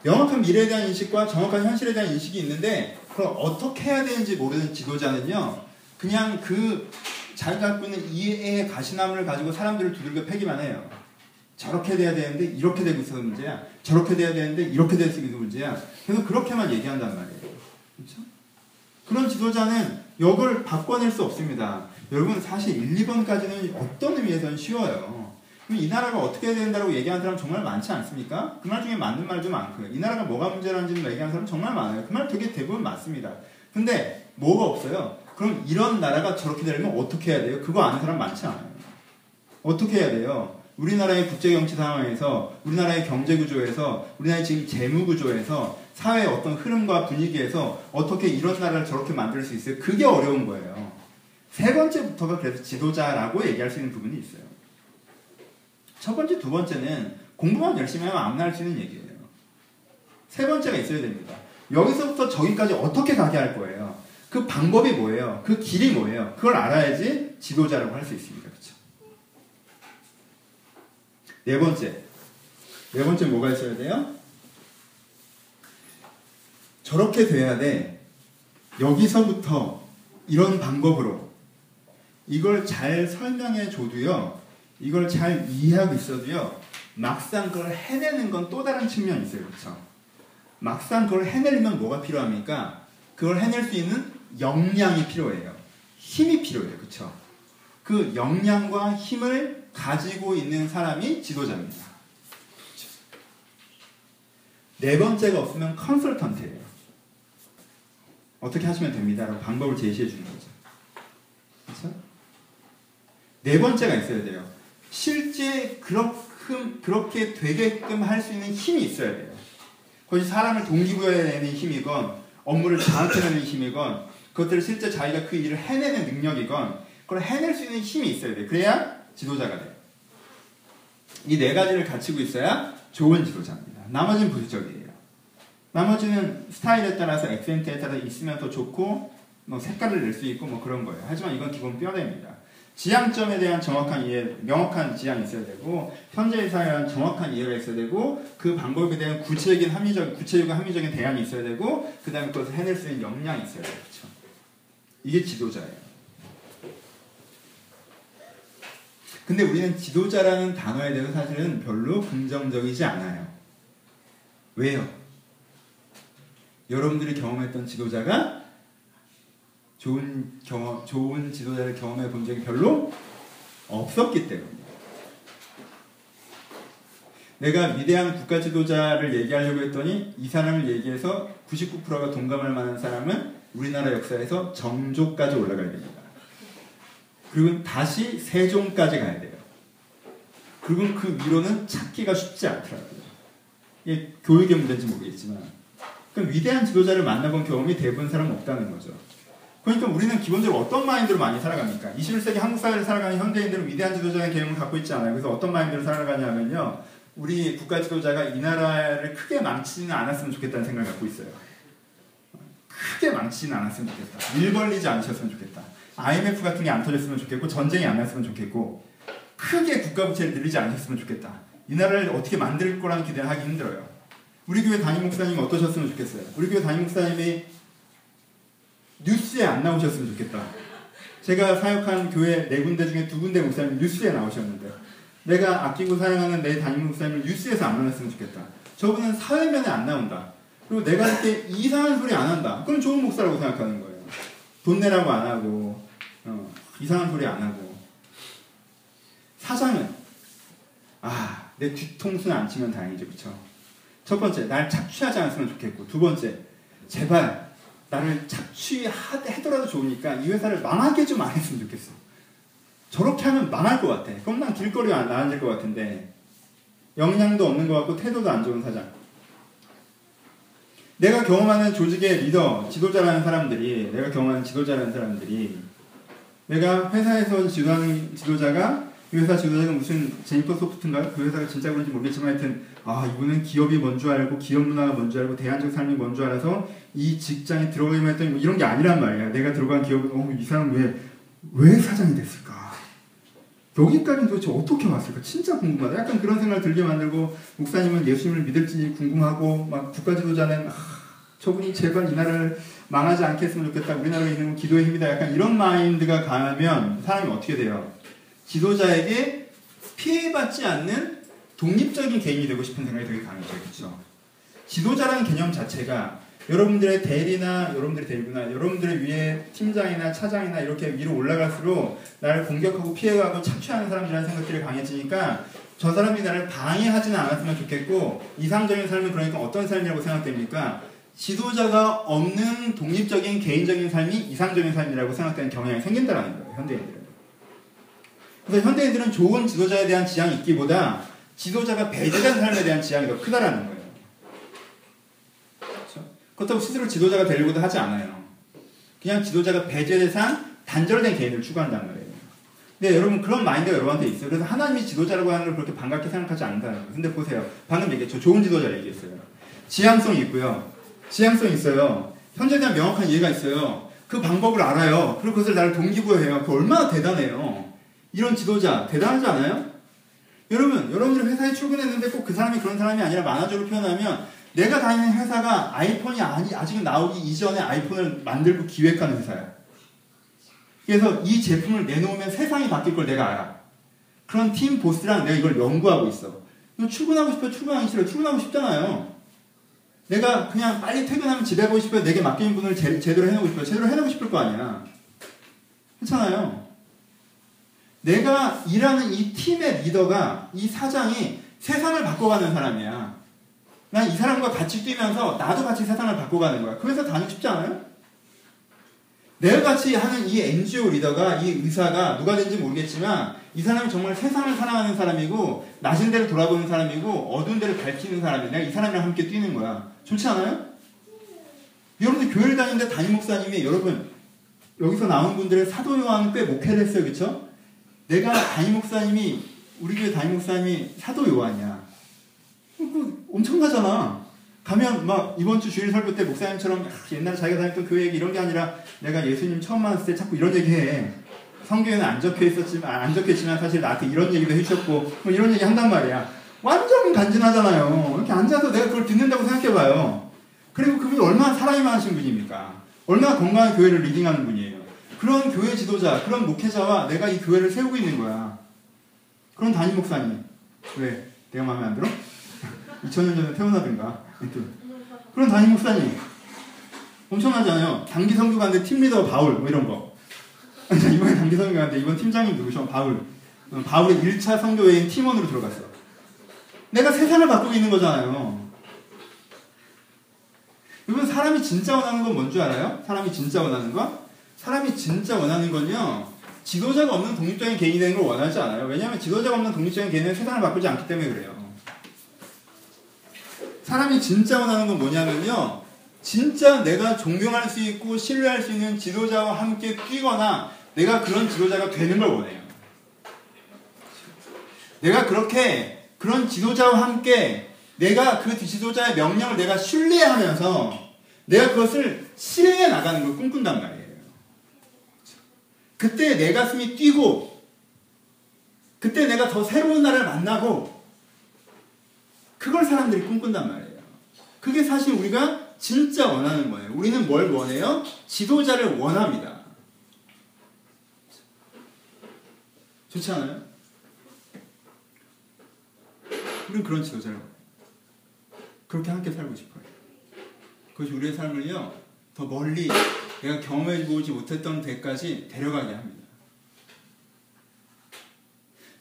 명확한 미래에 대한 인식과 정확한 현실에 대한 인식이 있는데 그럼 어떻게 해야 되는지 모르는 지도자는요, 그냥 그 자기가 갖고 있는 이해의 가시나무를 가지고 사람들을 두들겨 패기만 해요. 저렇게 돼야 되는데 이렇게 되고 있어서 문제야. 저렇게 돼야 되는데 이렇게 있는 문제야. 그래서 그렇게만 얘기한단 말이에요. 그렇죠? 그런 지도자는 역을 바꿔낼 수 없습니다. 여러분 사실 1, 2번까지는 어떤 의미에서는 쉬워요. 그럼 이 나라가 어떻게 해야 된다고 얘기하는 사람 정말 많지 않습니까? 그 말 중에 맞는 말도 많고요. 이 나라가 뭐가 문제라는지 얘기하는 사람 정말 많아요. 그 말 되게 대부분 맞습니다. 근데 뭐가 없어요? 그럼 이런 나라가 저렇게 되려면 어떻게 해야 돼요? 그거 아는 사람 많지 않아요. 어떻게 해야 돼요? 우리나라의 국제경치 상황에서, 우리나라의 경제구조에서, 우리나라의 지금 재무구조에서, 사회의 어떤 흐름과 분위기에서 어떻게 이런 나라를 저렇게 만들 수 있어요? 그게 어려운 거예요. 세 번째부터가 그래서 지도자라고 얘기할 수 있는 부분이 있어요. 첫 번째, 두 번째는 공부만 열심히 하면 아무나 할 수 있는 얘기예요. 세 번째가 있어야 됩니다. 여기서부터 저기까지 어떻게 가게 할 거예요? 그 방법이 뭐예요? 그 길이 뭐예요? 그걸 알아야지 지도자라고 할 수 있습니다. 그렇죠? 네 번째. 네 번째 뭐가 있어야 돼요? 저렇게 돼야 돼. 여기서부터 이런 방법으로 이걸 잘 설명해 줘도요. 이걸 잘 이해하고 있어도요, 막상 그걸 해내는 건 또 다른 측면이 있어요. 그렇죠? 막상 그걸 해내려면 뭐가 필요합니까? 그걸 해낼 수 있는 역량이 필요해요. 힘이 필요해요. 그렇죠? 그 역량과 힘을 가지고 있는 사람이 지도자입니다. 네 번째가 없으면 컨설턴트예요. 어떻게 하시면 됩니다. 라고 방법을 제시해 주는 거죠. 그렇죠? 네 번째가 있어야 돼요. 실제 그렇게, 그렇게 되게끔 할 수 있는 힘이 있어야 돼요. 그것이 사람을 동기부여해내는 힘이건 업무를 장악해내는 힘이건 그것들을 실제 자기가 그 일을 해내는 능력이건 그걸 해낼 수 있는 힘이 있어야 돼요. 그래야 지도자가 돼요. 이 네 가지를 갖추고 있어야 좋은 지도자입니다. 나머지는 부수적이에요. 나머지는 스타일에 따라서 액센트에 따라서 있으면 더 좋고 뭐 색깔을 낼 수 있고 뭐 그런 거예요. 하지만 이건 기본 뼈대입니다. 지향점에 대한 정확한 이해, 명확한 지향이 있어야 되고 현재 의 사회에 대한 정확한 이해가 있어야 되고 그 방법에 대한 구체적인 합리적, 구체적인 합리적인 대안이 있어야 되고 그 다음에 그것을 해낼 수 있는 역량이 있어야 되죠. 그렇죠? 이게 지도자예요. 근데 우리는 지도자라는 단어에 대해서 사실은 별로 긍정적이지 않아요. 왜요? 여러분들이 경험했던 지도자가 좋은 경험, 좋은 지도자를 경험해 본 적이 별로 없었기 때문에. 내가 위대한 국가 지도자를 얘기하려고 했더니 이 사람을 얘기해서 99%가 동감할 만한 사람은 우리나라 역사에서 정조까지 올라가야 됩니다. 그리고 다시 세종까지 가야 돼요. 그리고 그 위로는 찾기가 쉽지 않더라고요. 이게 교육의 문제인지 모르겠지만. 그럼 위대한 지도자를 만나본 경험이 대부분 사람 없다는 거죠. 그러니까 우리는 기본적으로 어떤 마인드로 많이 살아갑니까? 21세기 한국 사회를 살아가는 현대인들은 위대한 지도자의 개념을 갖고 있지 않아요. 그래서 어떤 마인드로 살아가냐면요. 우리 국가 지도자가 이 나라를 크게 망치지는 않았으면 좋겠다는 생각을 갖고 있어요. 크게 망치지는 않았으면 좋겠다. 일 벌리지 않으셨으면 좋겠다. IMF 같은 게 안 터졌으면 좋겠고 전쟁이 안 났으면 좋겠고 크게 국가 부채를 늘리지 않으셨으면 좋겠다. 이 나라를 어떻게 만들 거라는 기대를 하기 힘들어요. 우리 교회 담임 목사님 어떠셨으면 좋겠어요? 우리 교회 담임 목사님이 뉴스에 안 나오셨으면 좋겠다. 제가 사역한 교회 네 군데 중에 두 군데 목사님 뉴스에 나오셨는데 내가 아끼고 사용하는 내 담임 목사님을 뉴스에서 안 만났으면 좋겠다. 저분은 사회면에 안 나온다. 그리고 내가 할 때 이상한 소리 안 한다. 그럼 좋은 목사라고 생각하는 거예요. 돈 내라고 안 하고 어, 이상한 소리 안 하고 사장은 아 내 뒤통수는 안 치면 다행이죠, 그렇죠? 첫 번째 날 착취하지 않았으면 좋겠고 두 번째 제발 나를 착취하더라도 좋으니까 이 회사를 망하게 좀 안 했으면 좋겠어. 저렇게 하면 망할 것 같아. 그럼 난 길거리에 안 앉을 것 같은데 역량도 없는 것 같고 태도도 안 좋은 사장. 내가 경험하는 조직의 리더, 지도자라는 사람들이 내가 경험하는 지도자라는 사람들이 내가 회사에서 지도하는 지도자가 그 회사 지도자가 무슨 제니퍼 소프트인가요? 그 회사가 진짜 그런지 모르겠지만 하여튼 아 이분은 기업이 뭔줄 알고 기업 문화가 뭔줄 알고 대안적 삶이 뭔줄 알아서 이 직장에 들어가기만 했더니 뭐 이런 게 아니란 말이야. 내가 들어간 기업은 어, 이 사람 왜, 왜 사장이 됐을까? 여기까지는 도대체 어떻게 왔을까? 진짜 궁금하다. 약간 그런 생각을 들게 만들고 목사님은 예수님을 믿을지 궁금하고 막 국가 지도자는 아, 저분이 제발 이 나라를 망하지 않게 했으면 좋겠다. 우리나라에 있는 기도의 힘이다. 약간 이런 마인드가 가면 사람이 어떻게 돼요? 지도자에게 피해받지 않는 독립적인 개인이 되고 싶은 생각이 되게 강해져. 그렇죠? 지도자라는 개념 자체가 여러분들의 대리나 여러분들의 대리구나 여러분들의 위에 팀장이나 차장이나 이렇게 위로 올라갈수록 나를 공격하고 피해가고 착취하는 사람들이라는 생각들이 강해지니까 저 사람이 나를 방해하지는 않았으면 좋겠고 이상적인 삶은 그러니까 어떤 삶이라고 생각됩니까? 지도자가 없는 독립적인 개인적인 삶이 이상적인 삶이라고 생각되는 경향이 생긴다는 거예요. 현대인들은. 그래서 현대인들은 좋은 지도자에 대한 지향이 있기보다 지도자가 배제된 삶에 대한 지향이 더 크다라는 거예요. 그렇죠? 그렇다고 스스로 지도자가 되려고도 하지 않아요. 그냥 지도자가 배제대상 단절된 개인을 추구한단 말이에요. 근데 여러분 그런 마인드가 여러분한테 있어요. 그래서 하나님이 지도자라고 하는 걸 그렇게 반갑게 생각하지 않는다는 거예요. 근데 보세요. 방금 얘기했죠. 좋은 지도자 얘기했어요. 지향성이 있고요. 지향성이 있어요. 현재에 대한 명확한 이해가 있어요. 그 방법을 알아요. 그리고 그것을 나를 동기부여해요. 그 얼마나 대단해요. 이런 지도자 대단하지 않아요? 여러분, 여러분들이 회사에 출근했는데 꼭 그 사람이 그런 사람이 아니라 만화적으로 표현하면 내가 다니는 회사가 아이폰이 아니, 아직 나오기 이전에 아이폰을 만들고 기획하는 회사야. 그래서 이 제품을 내놓으면 세상이 바뀔 걸 내가 알아. 그런 팀 보스랑 내가 이걸 연구하고 있어. 출근하고 싶어 출근하기 싫어 출근하고 싶잖아요. 내가 그냥 빨리 퇴근하면 집에 가고 싶어요. 내게 맡긴 분을 제, 제대로 해놓고 싶어요. 제대로 해놓고 싶을 거 아니야. 그렇잖아요. 내가 일하는 이 팀의 리더가 이 사장이 세상을 바꿔가는 사람이야. 난 이 사람과 같이 뛰면서 나도 같이 세상을 바꿔가는 거야. 그래서 다니고 싶지 않아요? 내가 같이 하는 이 NGO 리더가 이 의사가 누가 된지 모르겠지만 이 사람이 정말 세상을 사랑하는 사람이고 낮은 데를 돌아보는 사람이고 어두운 데를 밝히는 사람이 내가 이 사람이랑 함께 뛰는 거야. 좋지 않아요? 여러분들 교회를 다니는데 담임 목사님이 여러분 여기서 나온 분들의 사도 요한은 꽤 목회를 했어요. 그쵸? 내가 담임 목사님이 우리 교회 담임 목사님이 사도 요한이야. 그 엄청나잖아. 가면 막 이번 주 주일 설교 때 목사님처럼 옛날에 자기가 다녔던 교회 얘기 이런 게 아니라 내가 예수님 처음 만났을 때 자꾸 이런 얘기 해. 성경에는 안 적혀 있었지만 안 적혀 있지만 사실 나한테 이런 얘기도 해주셨고 뭐 이런 얘기 한단 말이야. 완전 간지나잖아요. 이렇게 앉아서 내가 그걸 듣는다고 생각해봐요. 그리고 그분이 얼마나 사랑이 많으신 분입니까? 얼마나 건강한 교회를 leading하는 분이에요. 그런 교회 지도자, 그런 목회자와 내가 이 교회를 세우고 있는 거야. 그런 담임 목사님. 왜? 내가 마음에 안 들어? 2000년 전에 태어나든가. 그런 담임 목사님. 엄청나잖아요. 단기 성교 가는데 팀리더 바울, 뭐 이런 거. 이번에 단기 성교 가는데 이번 팀장님 누구셔? 바울. 어, 바울의 1차 성교회인 팀원으로 들어갔어. 내가 세상을 바꾸고 있는 거잖아요. 여러분, 사람이 진짜 원하는 건 뭔 줄 알아요? 사람이 진짜 원하는 거? 사람이 진짜 원하는 건요, 지도자가 없는 독립적인 개인이 되는 걸 원하지 않아요. 왜냐하면 지도자가 없는 독립적인 개인은 세상을 바꾸지 않기 때문에 그래요. 사람이 진짜 원하는 건 뭐냐면요. 진짜 내가 존경할 수 있고 신뢰할 수 있는 지도자와 함께 뛰거나 내가 그런 지도자가 되는 걸 원해요. 내가 그렇게 그런 지도자와 함께 내가 그 지도자의 명령을 내가 신뢰하면서 내가 그것을 실행해 나가는 걸 꿈꾼단 말이에요. 그때 내 가슴이 뛰고 그때 내가 더 새로운 나를 만나고 그걸 사람들이 꿈꾼단 말이에요. 그게 사실 우리가 진짜 원하는 거예요. 우리는 뭘 원해요? 지도자를 원합니다. 좋지 않아요? 우리는 그런 지도자를 그렇게 함께 살고 싶어요. 그것이 우리의 삶을요, 더 멀리 내가 경험해 보지 못했던 데까지 데려가게 합니다.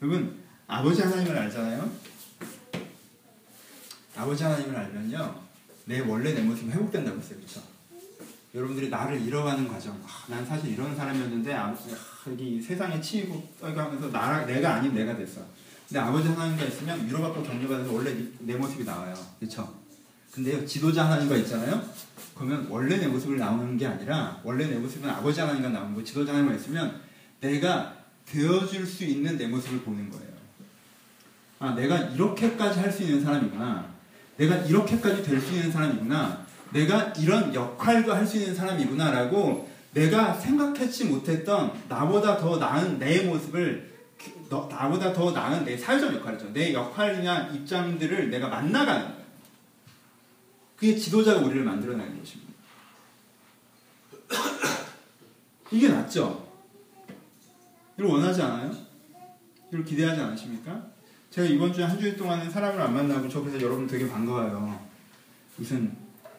여러분, 아버지 하나님을 알잖아요? 아버지 하나님을 알면요, 내 원래 내 모습이 회복된다고 했어요. 그쵸? 여러분들이 나를 잃어가는 과정. 아, 난 사실 이런 사람이었는데, 아, 여기 세상에 치이고 떨가면서 나, 내가 아닌 내가 됐어. 근데 아버지 하나님과 있으면 위로받고 격려받아서 원래 내 모습이 나와요. 그쵸? 근데요, 지도자 하나님과 있잖아요? 그러면 원래 내 모습을 나오는 게 아니라, 원래 내 모습은 아버지 하나님과 나오는 거, 지도자 하나님과 있으면 내가 되어줄 수 있는 내 모습을 보는 거예요. 아, 내가 이렇게까지 할 수 있는 사람이구나. 내가 이렇게까지 될 수 있는 사람이구나. 내가 이런 역할도 할 수 있는 사람이구나라고 내가 생각했지 못했던 나보다 더 나은 내 모습을 너, 나보다 더 나은 내 사회적 역할이죠. 내 역할이나 입장들을 내가 만나가는 거예요. 그게 지도자가 우리를 만들어내는 것입니다. 이게 낫죠? 이걸 원하지 않아요? 이걸 기대하지 않으십니까? 제가 이번 주에 한 주일 동안은 사람을 안 만나고 저 그래서 여러분 되게 반가워요. 무슨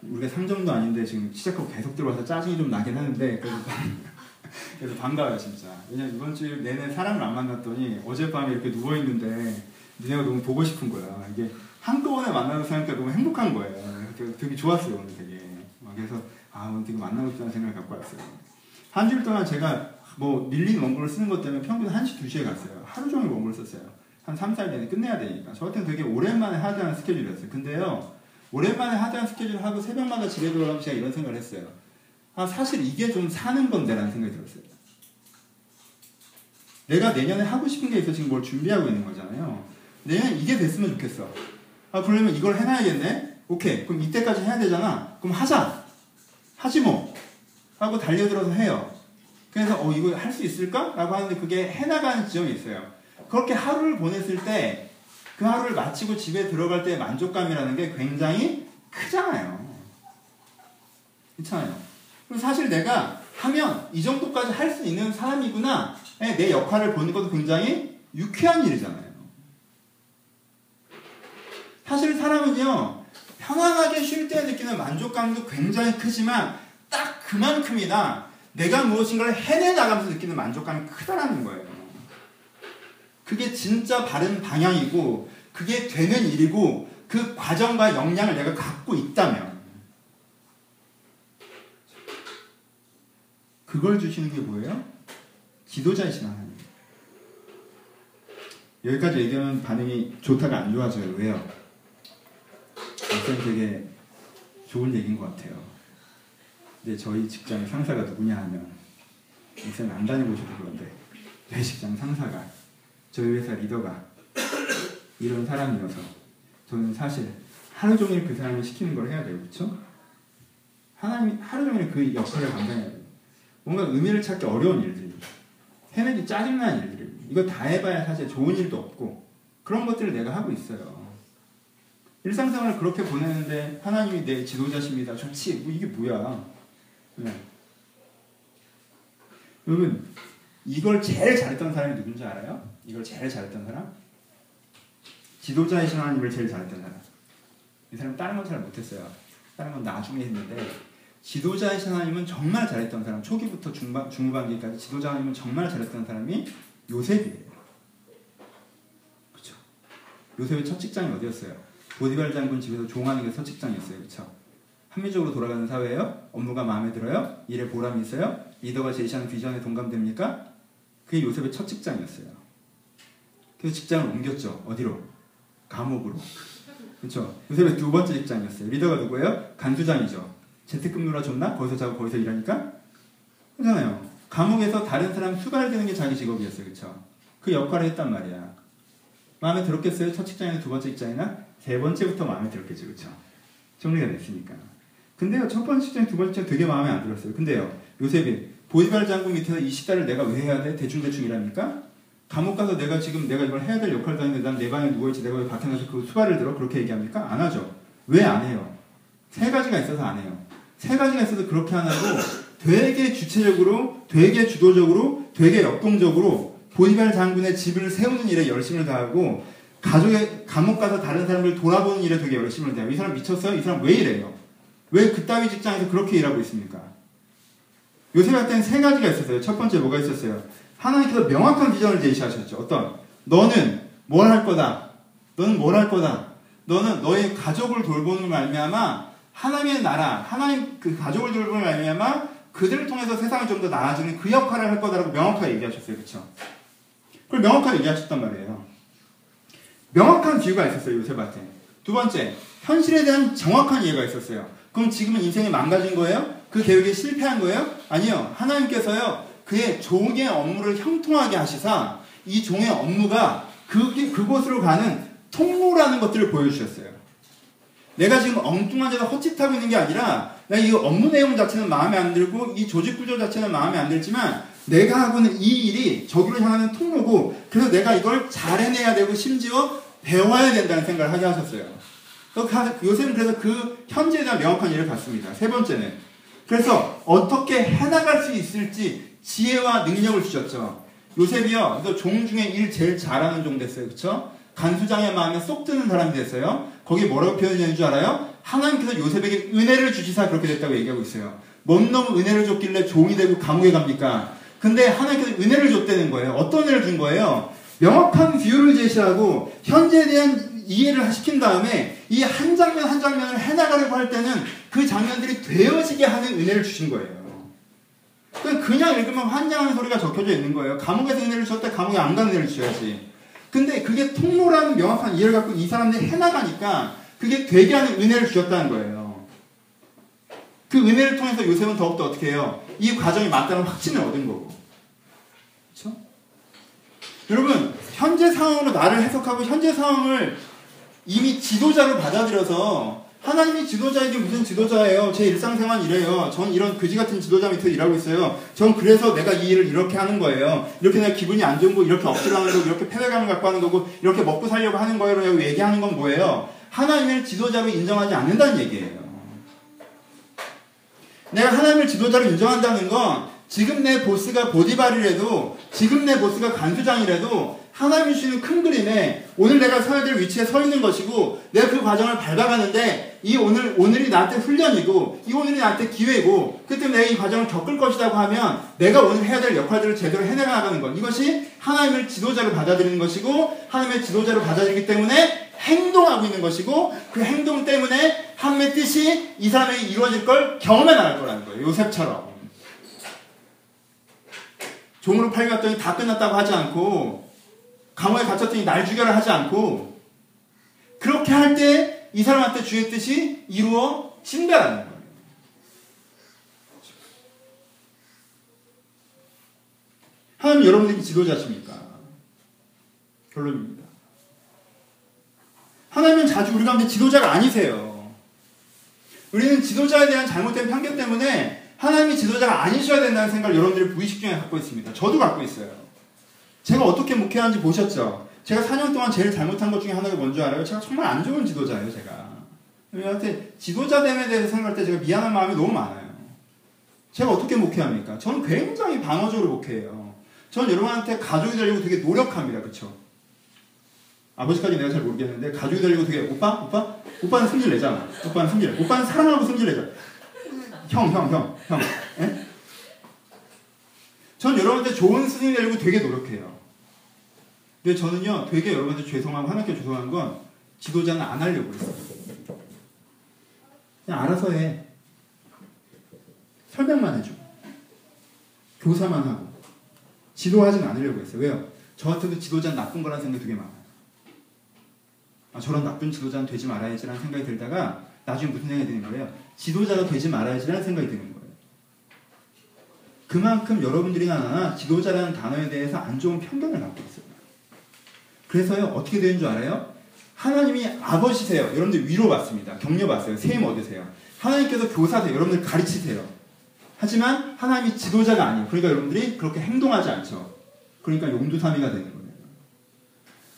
우리가 3점도 아닌데 지금 시작하고 계속 들어와서 짜증이 좀 나긴 하는데 그래서 반가워요 진짜. 왜냐면 이번 주 내내 사람을 안 만났더니 어젯밤에 이렇게 누워있는데 니네가 너무 보고 싶은 거야. 이게 한꺼번에 만나는 사람니까 너무 행복한 거예요. 되게 좋았어요 오늘 되게. 그래서 아 오늘 되게 만나고 싶다는 생각을 갖고 왔어요. 한 주일 동안 제가 뭐 밀린 원고를 쓰는 것 때문에 평균 1시, 2시에 갔어요. 하루 종일 원고를 썼어요. 한 3, 4일 내에 끝내야 되니까. 저 같은 되게 오랜만에 하드한 스케줄이었어요. 근데요, 오랜만에 하드한 스케줄 하고 새벽마다 집에 들어가면 제가 이런 생각을 했어요. 아, 사실 이게 좀 사는 건데라는 생각이 들었어요. 내가 내년에 하고 싶은 게 있어 지금 뭘 준비하고 있는 거잖아요. 내년 이게 됐으면 좋겠어. 아, 그러면 이걸 해놔야겠네? 오케이. 그럼 이때까지 해야 되잖아. 그럼 하자. 하지 뭐. 하고 달려들어서 해요. 그래서, 어, 이거 할 수 있을까? 라고 하는데 그게 해나가는 지점이 있어요. 그렇게 하루를 보냈을 때 그 하루를 마치고 집에 들어갈 때의 만족감이라는 게 굉장히 크잖아요. 그렇잖아요. 그리고 사실 내가 하면 이 정도까지 할 수 있는 사람이구나. 내 역할을 보는 것도 굉장히 유쾌한 일이잖아요. 사실 사람은요, 편안하게 쉴 때 느끼는 만족감도 굉장히 크지만 딱 그만큼이나 내가 무엇인가를 해내 나가면서 느끼는 만족감이 크다라는 거예요. 그게 진짜 바른 방향이고 그게 되는 일이고 그 과정과 역량을 내가 갖고 있다면 그걸 주시는 게 뭐예요? 지도자이신 하나님. 여기까지 얘기하면 반응이 좋다가 안 좋아져요. 왜요? 일단 되게 좋은 얘기인 것 같아요. 근데 저희 직장의 상사가 누구냐 하면 일단 안 다녀보셔도 그런데 저희 직장 상사가 저희 회사 리더가 이런 사람이어서 저는 사실 하루 종일 그 사람이 시키는 걸 해야 돼요. 그렇죠? 하나님 하루 종일 그 역할을 감당해야 돼요. 뭔가 의미를 찾기 어려운 일들이 해내기 짜증나는 일들이 이거 다 해봐야 사실 좋은 일도 없고 그런 것들을 내가 하고 있어요. 일상생활을 그렇게 보내는데 하나님이 내 지도자십니다. 좋지. 뭐 이게 뭐야. 네. 여러분 이걸 제일 잘했던 사람이 누군지 알아요? 이걸 제일 잘했던 사람? 지도자이신 하나님을 제일 잘했던 사람. 이 사람 다른 건 잘 못했어요. 다른 건 나중에 했는데 지도자이신 하나님은 정말 잘했던 사람. 초기부터 중반, 중반기까지 지도자 하나님은 정말 잘했던 사람이 요셉이에요. 그렇죠. 요셉의 첫 직장이 어디였어요? 보디발 장군 집에서 종하는 게첫 직장이었어요. 그렇죠. 합리적으로 돌아가는 사회예요? 업무가 마음에 들어요? 일에 보람이 있어요? 리더가 제시하는 비전에 동감됩니까? 그게 요셉의 첫 직장이었어요. 그래서 직장을 옮겼죠. 어디로? 감옥으로. 그렇죠. 요셉의 두 번째 직장이었어요. 리더가 누구예요? 간수장이죠. 재택근무라 줬나? 거기서 자고 거기서 일하니까? 그렇잖아요. 감옥에서 다른 사람 수발되는 게 자기 직업이었어요. 그렇죠. 그 역할을 했단 말이야. 마음에 들었겠어요? 첫 직장이나 두 번째 직장이나? 세 번째부터 마음에 들었겠죠. 그렇죠. 정리가 됐으니까. 근데요, 첫 번째 직장, 두 번째 되게 마음에 안 들었어요. 근데요, 요셉이 보디발 장군 밑에서 이 식사를 내가 왜 해야 돼? 대충대충 일합니까? 감옥 가서 내가 지금 내가 이걸 해야 될 역할을 하는데 난 내 방에 누워있지 내가 왜 밖에 나서 그 수발을 들어? 그렇게 얘기합니까? 안 하죠. 왜 안 해요? 세 가지가 있어서 안 해요. 세 가지가 있어서 그렇게 안 하고 되게 주체적으로, 되게 주도적으로, 되게 역동적으로 보디발 장군의 집을 세우는 일에 열심을 다하고 가족의 감옥 가서 다른 사람을 돌아보는 일에 되게 열심을 다해요. 이 사람 미쳤어요? 이 사람 왜 이래요? 왜 그따위 직장에서 그렇게 일하고 있습니까? 요셉 할 때는 세 가지가 있었어요. 첫 번째 뭐가 있었어요? 하나님께서 명확한 비전을 제시하셨죠. 어떤? 너는 뭘 할 거다. 너는 뭘 할 거다. 너는 너의 가족을 돌보는 말미암아 하나님의 나라, 하나님 그 가족을 돌보는 말미암아 그들을 통해서 세상이 좀 더 나아지는 그 역할을 할 거다라고 명확하게 얘기하셨어요. 그렇죠? 그걸 명확하게 얘기하셨단 말이에요. 명확한 비유가 있었어요. 요셉한테. 두 번째, 현실에 대한 정확한 이해가 있었어요. 그럼 지금은 인생이 망가진 거예요? 그 계획이 실패한 거예요? 아니요. 하나님께서요. 그의 종의 업무를 형통하게 하시사 이 종의 업무가 그, 그곳으로 가는 통로라는 것들을 보여주셨어요. 내가 지금 엉뚱한 데서 헛짓하고 있는 게 아니라 내가 이 업무 내용 자체는 마음에 안 들고 이 조직 구조 자체는 마음에 안 들지만 내가 하고 있는 이 일이 저기로 향하는 통로고 그래서 내가 이걸 잘 해내야 되고 심지어 배워야 된다는 생각을 하게 하셨어요. 요새는 그래서 그 현재에 대한 명확한 예를 봤습니다. 세 번째는 그래서 어떻게 해나갈 수 있을지 지혜와 능력을 주셨죠. 요셉이요, 종 중에 일 제일 잘하는 종 됐어요. 그쵸? 간수장의 마음에 쏙 드는 사람이 됐어요. 거기 뭐라고 표현하는 줄 알아요? 하나님께서 요셉에게 은혜를 주시사 그렇게 됐다고 얘기하고 있어요. 뭔 놈 은혜를 줬길래 종이 되고 감옥에 갑니까? 근데 하나님께서 은혜를 줬다는 거예요. 어떤 은혜를 준 거예요? 명확한 비유를 제시하고 현재에 대한 이해를 시킨 다음에 이 한 장면 한 장면을 해나가려고 할 때는 그 장면들이 되어지게 하는 은혜를 주신 거예요. 그냥 읽으면 환장하는 소리가 적혀져 있는 거예요. 감옥에서 은혜를 주셨다 감옥에 안 가는 은혜를 주셔야지. 근데 그게 통로라는 명확한 이해를 갖고 이 사람들이 해나가니까 그게 되게 하는 은혜를 주셨다는 거예요. 그 은혜를 통해서 요셉은 더욱더 어떻게 해요? 이 과정이 맞다는 확신을 얻은 거고. 그렇죠? 여러분, 현재 상황으로 나를 해석하고 현재 상황을 이미 지도자로 받아들여서 하나님이 지도자에게 무슨 지도자예요? 제 일상생활 이래요. 전 이런 그지 같은 지도자 밑에 일하고 있어요. 전 그래서 내가 이 일을 이렇게 하는 거예요. 이렇게 내가 기분이 안 좋은 거 이렇게 억지로 하는 거고 이렇게 패배감을 갖고 하는 거고 이렇게 먹고 살려고 하는 거예요. 라고 얘기하는 건 뭐예요? 하나님을 지도자로 인정하지 않는다는 얘기예요. 내가 하나님을 지도자로 인정한다는 건 지금 내 보스가 보디발이라도 지금 내 보스가 간수장이라도 하나님이 주시는 큰 그림에 오늘 내가 서야 될 위치에 서 있는 것이고 내가 그 과정을 밟아가는데 이 오늘 오늘이 나한테 훈련이고 이 오늘이 나한테 기회고 그 때문에 내가 이 과정을 겪을 것이라고 하면 내가 오늘 해야 될 역할들을 제대로 해내가 나가는 것. 이것이 하나님을 지도자로 받아들이는 것이고 하나님의 지도자로 받아들이기 때문에 행동하고 있는 것이고 그 행동 때문에 하나님의 뜻이 이 사람에게 이루어질 걸 경험해 나갈 거라는 거예요 요셉처럼 종으로 팔려갔더니 다 끝났다고 하지 않고 감옥에 갇혔더니 날 죽여라 하지 않고 그렇게 할 때 이 사람한테 주의 뜻이 이루어진다라는 거예요. 하나님 여러분들이 지도자십니까? 결론입니다. 하나님은 자주 우리 가운데 지도자가 아니세요. 우리는 지도자에 대한 잘못된 편견 때문에 하나님이 지도자가 아니셔야 된다는 생각을 여러분들이 무의식 중에 갖고 있습니다. 저도 갖고 있어요. 제가 어떻게 목회하는지 보셨죠? 제가 4년 동안 제일 잘못한 것 중에 하나가 뭔지 알아요? 제가 정말 안 좋은 지도자예요, 제가. 여러분한테 지도자됨에 대해서 생각할 때 제가 미안한 마음이 너무 많아요. 제가 어떻게 목회합니까? 저는 굉장히 방어적으로 목회해요. 저는 여러분한테 가족이 되려고 되게 노력합니다. 그쵸? 아버지까지 내가 잘 모르겠는데 가족이 되려고 되게 오빠? 오빠? 오빠는 승질 내잖아. 오빠는 승질 내. 오빠는 사랑하고 승질 내잖아. 형, 형, 형, 형. 예? 전 여러분한테 좋은 스승이 되려고 되게 노력해요. 근데 저는요, 되게 여러분한테 죄송하고 하나님께 죄송한 건 지도자는 안 하려고 했어요. 그냥 알아서 해. 설명만 해줘. 교사만 하고. 지도하진 않으려고 했어요. 왜요? 저 같아도 지도자는 나쁜 거라는 생각이 되게 많아요. 아, 저런 나쁜 지도자는 되지 말아야지라는 생각이 들다가 나중에 무슨 생각이 드는 거예요? 지도자가 되지 말아야지라는 생각이 드는 거예요. 그만큼 여러분들이나 지도자라는 단어에 대해서 안 좋은 편견을 갖고 있어요. 그래서요, 어떻게 되는 줄 알아요? 하나님이 아버지세요. 여러분들 위로받습니다. 격려받어요. 세임 얻으세요. 하나님께서 교사세요. 여러분들 가르치세요. 하지만 하나님이 지도자가 아니에요. 그러니까 여러분들이 그렇게 행동하지 않죠. 그러니까 용두사미가 되는 거예요.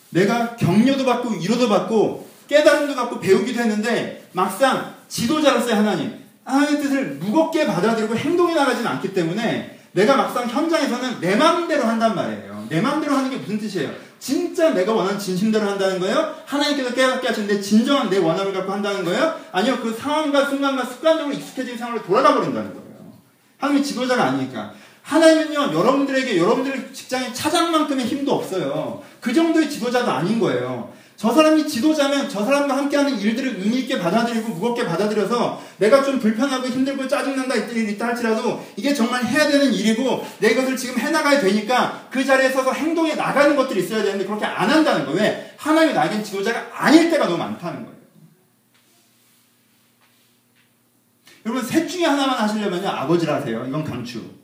내가 격려도 받고 위로도 받고 깨달음도 받고 배우기도 했는데 막상 지도자로서의 하나님, 하나님의 뜻을 무겁게 받아들이고 행동에 나가지는 않기 때문에 내가 막상 현장에서는 내 마음대로 한단 말이에요. 내 마음대로 하는 게 무슨 뜻이에요? 진짜 내가 원하는 진심대로 한다는 거예요? 하나님께서 깨닫게 하시는데 진정한 내 원함을 갖고 한다는 거예요? 아니요, 그 상황과 순간과 습관적으로 익숙해진 상황으로 돌아가 버린다는 거예요. 하나님이 지도자가 아니니까. 하나님은요, 여러분들에게 여러분들 직장의 차장만큼의 힘도 없어요. 그 정도의 지도자도 아닌 거예요. 저 사람이 지도자면 저 사람과 함께하는 일들을 의미있게 받아들이고 무겁게 받아들여서 내가 좀 불편하고 힘들고 짜증난다 있다 할지라도 이게 정말 해야 되는 일이고 내 것을 지금 해나가야 되니까 그 자리에 서서 행동에 나가는 것들이 있어야 되는데 그렇게 안 한다는 거예요. 왜? 하나님이 나에겐 지도자가 아닐 때가 너무 많다는 거예요. 여러분 셋 중에 하나만 하시려면요 아버지를 하세요. 이건 강추.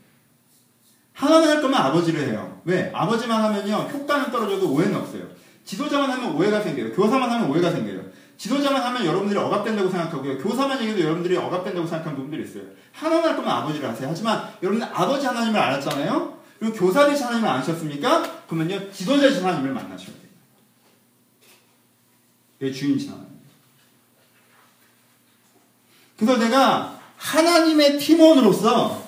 하나만 할 거면 아버지를 해요. 왜? 아버지만 하면요 효과는 떨어져도 오해는 없어요. 지도자만 하면 오해가 생겨요. 교사만 하면 오해가 생겨요. 지도자만 하면 여러분들이 억압된다고 생각하고요. 교사만 얘기해도 여러분들이 억압된다고 생각하는 부분들이 있어요. 하나만 할 거면 아버지를 하세요. 하지만 여러분들 아버지 하나님을 알았잖아요. 그리고 교사 되신 하나님을 아셨습니까? 그러면요 지도자 되신 하나님을 만나셔야 돼요. 내 주인이신 하나님. 그래서 내가 하나님의 팀원으로서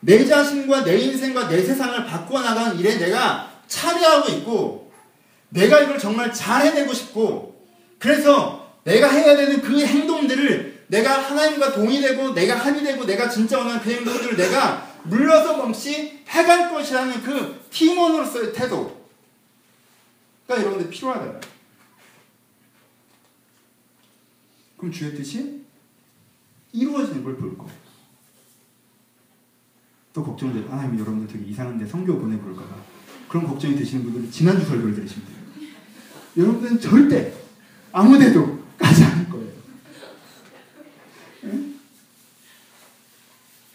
내 자신과 내 인생과 내 세상을 바꿔나가는 일에 내가 참여하고 있고 내가 이걸 정말 잘 해내고 싶고 그래서 내가 해야 되는 그 행동들을 내가 하나님과 동의되고 내가 합의되고 내가 진짜 원하는 그 행동들을 내가 물러서 없이 해갈 것이라는 그 팀원으로서의 태도가 여러분들 필요하다. 그럼 주의 뜻이 이루어지는 걸 볼 거예요. 또 걱정돼요. 아, 여러분들 되게 이상한데 성교 보내볼까봐. 그런 걱정이 드시는 분들은 지난주 설교를 들으시면 돼요. 여러분들은 절대 아무데도 가지 않을 거예요. 응?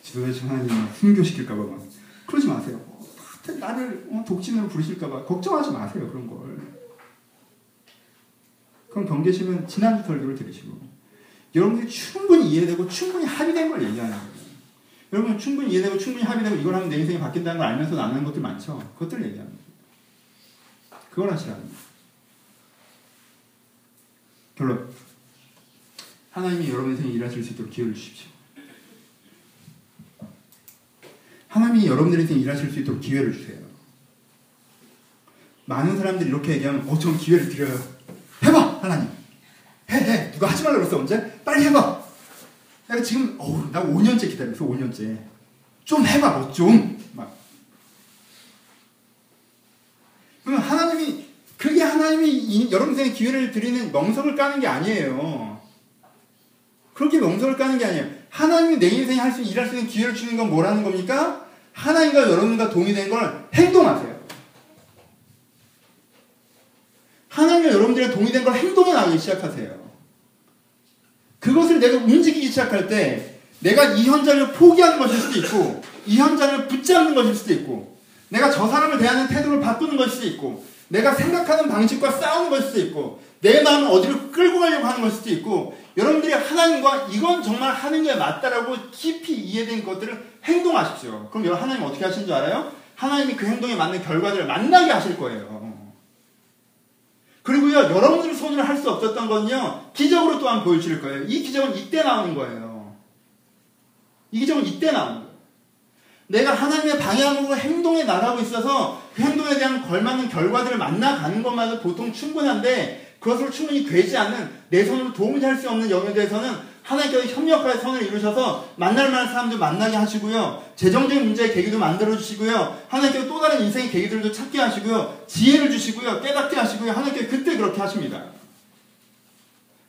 지도자신 하나님 순교시킬까봐 막 그러지 마세요. 나를 어, 독진으로 부르실까봐 걱정하지 마세요. 그런 걸. 그럼 경계시면 지난주 설교를 들으시고 여러분들이 충분히 이해되고 충분히 합의된 걸 얘기하는 거예요. 여러분 충분히 이해되고 충분히 합의되고 이걸 하면 내 인생이 바뀐다는 걸 알면서 안 하는 것들 많죠. 그것들을 얘기하는 거예요. 그걸 하시라는 거예요. 결론. 하나님이 여러분 인생에 일하실 수 있도록 기회를 주십시오. 하나님이 여러분들 인생에 일하실 수 있도록 기회를 주세요. 많은 사람들이 이렇게 얘기하면 어, 전 기회를 드려요. 해봐, 하나님. 해, 해. 누가 하지 말라 그랬어, 언제? 빨리 해봐. 내가 지금, 어우, 나 5년째 기다렸어, 5년째. 좀 해봐, 뭐 좀. 막. 그럼 하나님이, 그게 하나님이 이, 여러분들에게 기회를 드리는 멍석을 까는 게 아니에요. 그렇게 멍석을 까는 게 아니에요. 하나님이 내 인생에 할 수, 일할 수 있는 기회를 주는 건 뭐라는 겁니까? 하나님과 여러분과 동의된 걸 행동하세요. 하나님과 여러분들의 동의된 걸 행동에 나가기 시작하세요. 그것을 내가 움직이기 시작할 때 내가 이 현장을 포기하는 것일 수도 있고 이 현장을 붙잡는 것일 수도 있고 내가 저 사람을 대하는 태도를 바꾸는 것일 수도 있고 내가 생각하는 방식과 싸우는 것일 수도 있고 내 마음을 어디로 끌고 가려고 하는 것일 수도 있고 여러분들이 하나님과 이건 정말 하는 게 맞다라고 깊이 이해된 것들을 행동하십시오. 그럼 여러분 하나님 어떻게 하시는 줄 알아요? 하나님이 그 행동에 맞는 결과들을 만나게 하실 거예요. 그리고요, 여러분들 손으로 할수 없었던 건요, 기적으로 또한 보여주실 거예요. 이 기적은 이때 나오는 거예요. 이 기적은 이때 나오는 거예요. 내가 하나님의 방향으로 행동에 나가고 있어서 그 행동에 대한 걸맞는 결과들을 만나가는 것만으로 보통 충분한데 그것을 충분히 되지 않는 내 손으로 도움이 될수 없는 영역에 대해서는 하나님께서 협력과의 선을 이루셔서 만날 만한 사람들 만나게 하시고요. 재정적인 문제의 계기도 만들어 주시고요. 하나님께서 또 다른 인생의 계기들도 찾게 하시고요. 지혜를 주시고요. 깨닫게 하시고요. 하나님께서 그때 그렇게 하십니다.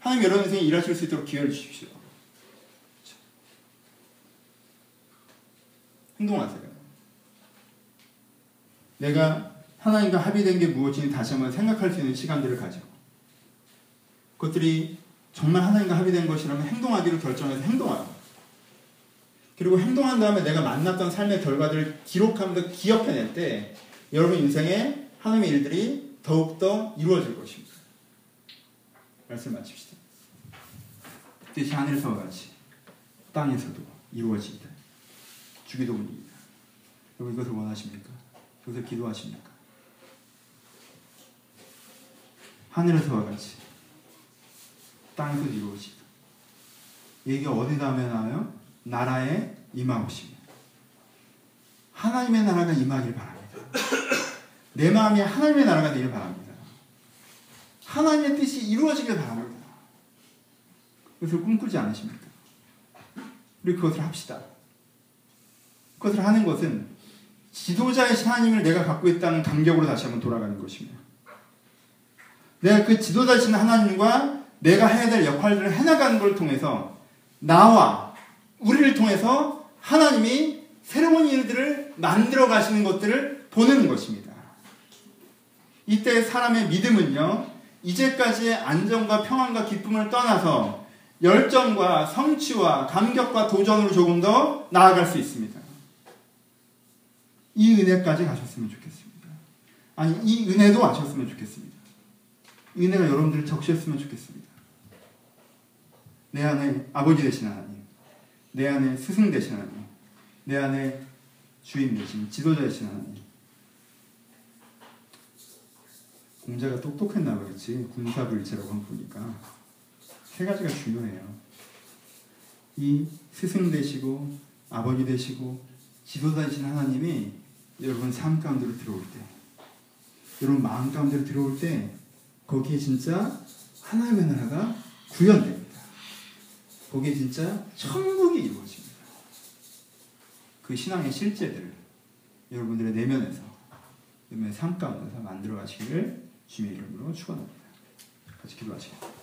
하나님 여러분 인생에 일하실 수 있도록 기회를 주십시오. 행동하세요. 내가 하나님과 합의된 게 무엇인지 다시 한번 생각할 수 있는 시간들을 가지고 그것들이 정말 하나님과 합의된 것이라면 행동하기로 결정해서 행동하고 그리고 행동한 다음에 내가 만났던 삶의 결과들을 기록하면서 기억해낼 때 여러분 인생에 하나님의 일들이 더욱더 이루어질 것입니다. 말씀 마칩시다. 뜻이 하늘에서와 같이 땅에서도 이루어지이다. 주기도문입니다. 여러분 이것을 원하십니까? 이것을 기도하십니까? 하늘에서와 같이 땅에서 이루어지다. 얘기가 어디다 하면 나와요? 나라에 임하옵시며. 하나님의 나라가 임하길 바랍니다. 내 마음에 하나님의 나라가 되길 바랍니다. 하나님의 뜻이 이루어지길 바랍니다. 그것을 꿈꾸지 않으십니까? 우리 그것을 합시다. 그것을 하는 것은 지도자이신 하나님을 내가 갖고 있다는 감격으로 다시 한번 돌아가는 것입니다. 내가 그 지도자이신 하나님과 내가 해야 될 역할들을 해나가는 걸 통해서 나와 우리를 통해서 하나님이 새로운 일들을 만들어 가시는 것들을 보는 것입니다. 이때 사람의 믿음은요, 이제까지의 안정과 평안과 기쁨을 떠나서 열정과 성취와 감격과 도전으로 조금 더 나아갈 수 있습니다. 이 은혜까지 가셨으면 좋겠습니다. 아니, 이 은혜도 아셨으면 좋겠습니다. 은혜가 여러분들을 적셨으면 좋겠습니다. 내 안에 아버지 되신 하나님, 내 안에 스승 되신 하나님, 내 안에 주인 되신 지도자 되신 하나님. 공자가 똑똑했나 그렇지 군사불체라고 한 보니까 세 가지가 중요해요. 이 스승 되시고 아버지 되시고 지도자 되신 하나님이 여러분 삶 가운데로 들어올 때, 여러분 마음 가운데로 들어올 때 거기에 진짜 하나님의 나라가 구현됩니다. 거기에 진짜 천국이 이루어집니다. 그 신앙의 실제들을 여러분들의 내면에서 여러분의 삶 가운데서 만들어 가시기를 주님의 이름으로 축원합니다. 같이 기도하시겠습니다.